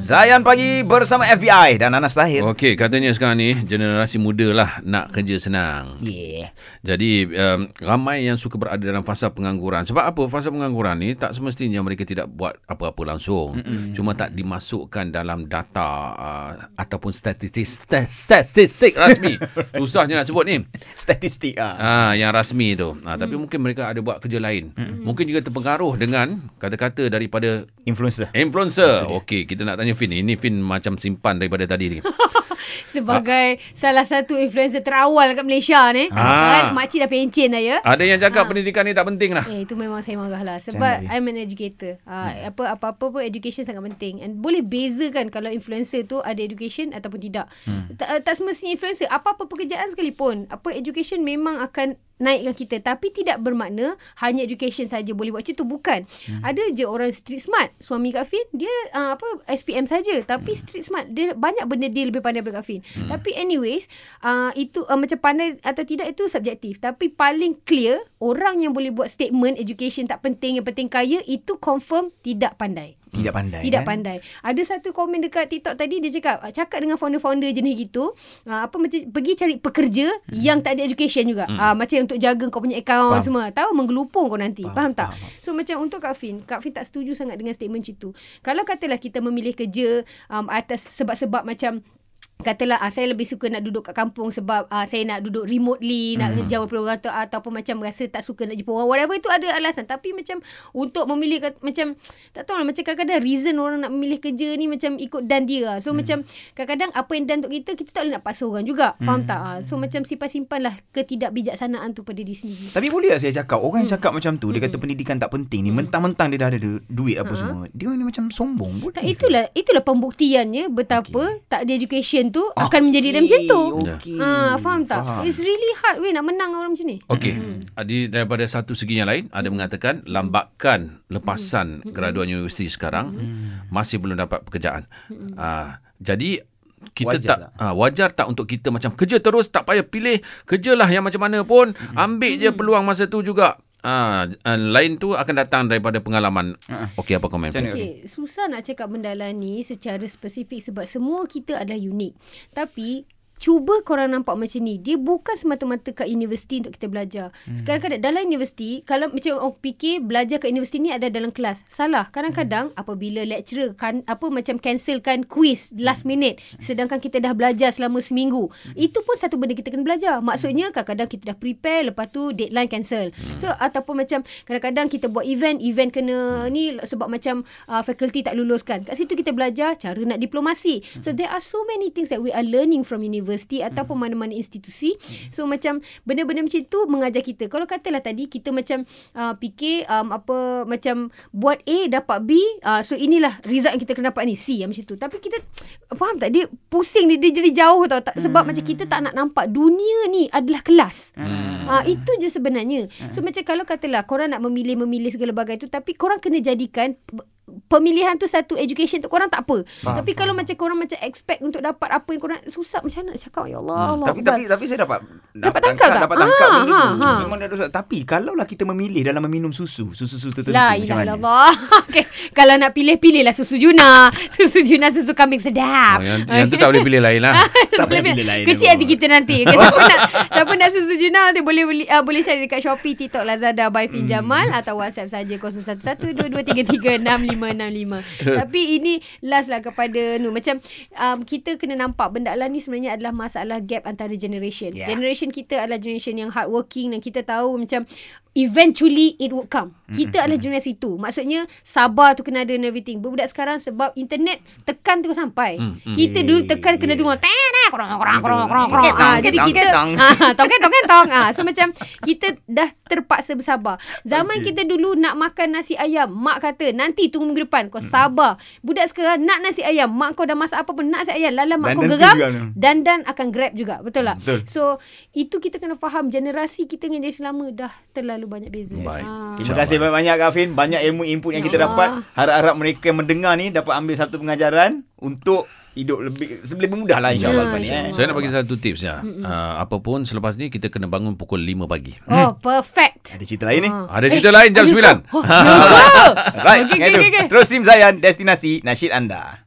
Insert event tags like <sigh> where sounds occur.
Zayan Pagi bersama FBI dan Anas Tahir. Okey, katanya sekarang ni generasi muda lah nak kerja senang. Yeah. Jadi um, ramai yang suka berada dalam fasa pengangguran. Sebab apa? Fasa pengangguran ni tak semestinya mereka tidak buat apa-apa langsung. Mm-mm. Cuma tak dimasukkan dalam data uh, ataupun statistik st- statistik rasmi. <laughs> Susahnya nak sebut ni. Statistik ah. Ah, yang rasmi tu. Ah, tapi mungkin mereka ada buat kerja lain. Mm-mm. Mungkin juga terpengaruh dengan kata-kata daripada Influencer. influencer. Okey, kita nak tanya Fin. Ini Fin macam simpan daripada tadi ni. <laughs> Sebagai salah satu influencer terawal kat Malaysia ni. Ah. Sekarang makcik dah pencen dah ya. Ada yang cakap pendidikan ni tak penting lah. Eh itu memang saya marah lah sebab Jangan, I'm an educator. Uh, apa apa-apa pun education sangat penting. And boleh bezakan kalau influencer tu ada education ataupun tidak. Hmm. Tak, tak semestinya influencer apa-apa pekerjaan sekalipun. Apa education memang akan naikkan kita tapi tidak bermakna hanya education saja boleh buat macam tu bukan. Hmm. Ada je orang street smart. Suami Kak Fin dia uh, apa SPM saja tapi hmm. street smart dia banyak benda dia lebih pandai daripada Kak Fin. Hmm. Tapi anyways uh, itu uh, macam pandai atau tidak itu subjektif tapi paling clear orang yang boleh buat statement education tak penting yang penting kaya itu confirm tidak pandai. Tidak pandai. Tidak kan? pandai. Ada satu komen dekat TikTok tadi dia cakap ah, cakap dengan founder-founder jenis gitu, uh, apa macam pergi cari pekerja hmm. yang tak ada education juga. Hmm. Uh, macam untuk jaga kau punya account Faham. semua. Tahu menggelupung kau nanti. Faham, Faham, tak? faham, faham. So macam untuk Kak Fin, Kak Fin tak setuju sangat dengan statement itu. Kalau katalah kita memilih kerja um, atas sebab-sebab macam Katalah uh, saya lebih suka nak duduk kat kampung sebab uh, saya nak duduk remotely, nak Mhm. jauh daripada orang tu ataupun macam rasa tak suka nak jumpa orang. Whatever itu ada alasan. Tapi macam untuk memilih kat- macam tak tahu lah macam kadang-kadang reason orang nak memilih kerja ni macam ikut dan dia lah. So macam kadang-kadang apa yang dan untuk kita kita tak boleh nak paksa orang juga. Faham tak? Ah, So macam simpan-simpan lah ketidakbijaksanaan tu pada diri sendiri. Tapi boleh tak saya cakap Orang Hmm. yang cakap macam tu Dia kata pendidikan tak penting ni Mentang-mentang dia dah ada du- duit apa Ha. semua Dia ni macam sombong Boleh Tak, itulah itulah pembuktiannya betapa tak ada education tu akan menjadi dia macam tu. Okey. Ha, faham tak? Faham. It's really hard weh nak menang orang macam ni. Okey. Di daripada satu segi yang lain ada mengatakan lambakan lepasan graduan universiti sekarang masih belum dapat pekerjaan. Ah, jadi kita Wajar tak tak? ah, wajar tak untuk kita macam kerja terus tak payah pilih kerjalah yang macam mana pun ambil je peluang masa tu juga. Ah, ah, lain tu akan datang daripada pengalaman. Okey apa komen? Okey, susah nak cakap benda lah ni secara spesifik sebab semua kita adalah unik. Tapi cuba korang nampak macam ni. Dia bukan semata-mata kat universiti untuk kita belajar. Hmm. Sekarang kadang dalam universiti, kalau macam orang fikir belajar kat universiti ni ada dalam kelas. Salah. Kadang-kadang hmm. apabila lecturer kan apa macam cancelkan quiz last minute sedangkan kita dah belajar selama seminggu. Itu pun satu benda kita kena belajar. Maksudnya kadang-kadang kita dah prepare lepas tu deadline cancel. So ataupun macam kadang-kadang kita buat event, event kena ni sebab macam uh, faculty tak luluskan. Kat situ kita belajar cara nak diplomasi. So there are so many things that we are learning from university ataupun mana-mana institusi. So macam benda-benda macam tu mengajar kita. Kalau katalah tadi kita macam uh, fikir um, apa macam buat A dapat B, uh, so inilah result yang kita kena dapat ni C yang macam tu. Tapi kita faham tak dia pusing dia, dia jadi jauh tau tak sebab macam kita tak nak nampak dunia ni adalah kelas. Hmm. Ha, itu je sebenarnya. So macam kalau katalah korang nak memilih-memilih segala bagai tu tapi korang kena jadikan pemilihan tu satu education tu korang tak apa. Faham, tapi kalau macam korang macam expect untuk dapat apa yang korang susah macam mana nak cakap ya Allah. Hmm, Allah tapi, tapi tapi saya dapat Dapat tangkap tak? Dapat tangkap ha, tu. ha. Memang ada. Tapi kalaulah kita memilih dalam meminum susu, susu-susu tertentu La macam mana? illallah. <laughs> okay. Kalau nak pilih pilihlah susu Juna. <laughs> Susu Juna susu kambing sedap. Oh, yang, yang tu tak boleh pilih lain lah. <laughs> Tak payah pilih lain, Kecil hati kita nanti. Okay, siapa nak siapa nak susu Juna nanti boleh beli uh, boleh cari dekat Shopee, TikTok, Lazada by Fin Jamal atau WhatsApp saja 011223366565. <laughs> Tapi ini last lah kepada Nu macam um, kita kena nampak benda lah ni sebenarnya adalah masalah gap antara generation. Yeah. Generation kita adalah generation yang hardworking dan kita tahu macam eventually it would come. Kita adalah generasi tu. Maksudnya sabar tu kena ada and everything. Budak sekarang sebab internet tekan terus sampai. Hmm, hmm. Kita dulu tekan kena dengar tena korang korang korang korang korang. Ah, jadi kita ah tong ketong ketong. Ah so macam kita dah terpaksa bersabar. Zaman kita dulu nak makan nasi ayam, mak kata nanti tunggu minggu depan kau sabar. Budak sekarang nak nasi ayam, mak kau dah masak apa pun nak nasi ayam, lala mak Dan kau geram dan dan akan grab juga. Betul tak? Betul. So itu kita kena faham generasi kita dengan generasi lama dah terlalu banyak beza. Baik. Ah. Terima kasih banyak-banyak Kak Fin. Banyak ilmu input yang Ya kita Allah. dapat. Harap-harap mereka yang mendengar ni dapat ambil satu pengajaran untuk hidup lebih lebih mudah lah insyaAllah Ya, lepas ni. Eh. Saya nak bagi satu tips ya. Uh, apapun selepas ni kita kena bangun pukul 5 pagi. Oh, perfect. Ada cerita lain ni. Ah. Ada cerita lain jam ada 9. ke? Oh, ke? Right, Okey, okay, okey, okey. Terus Sim Zayan, destinasi nasyid anda.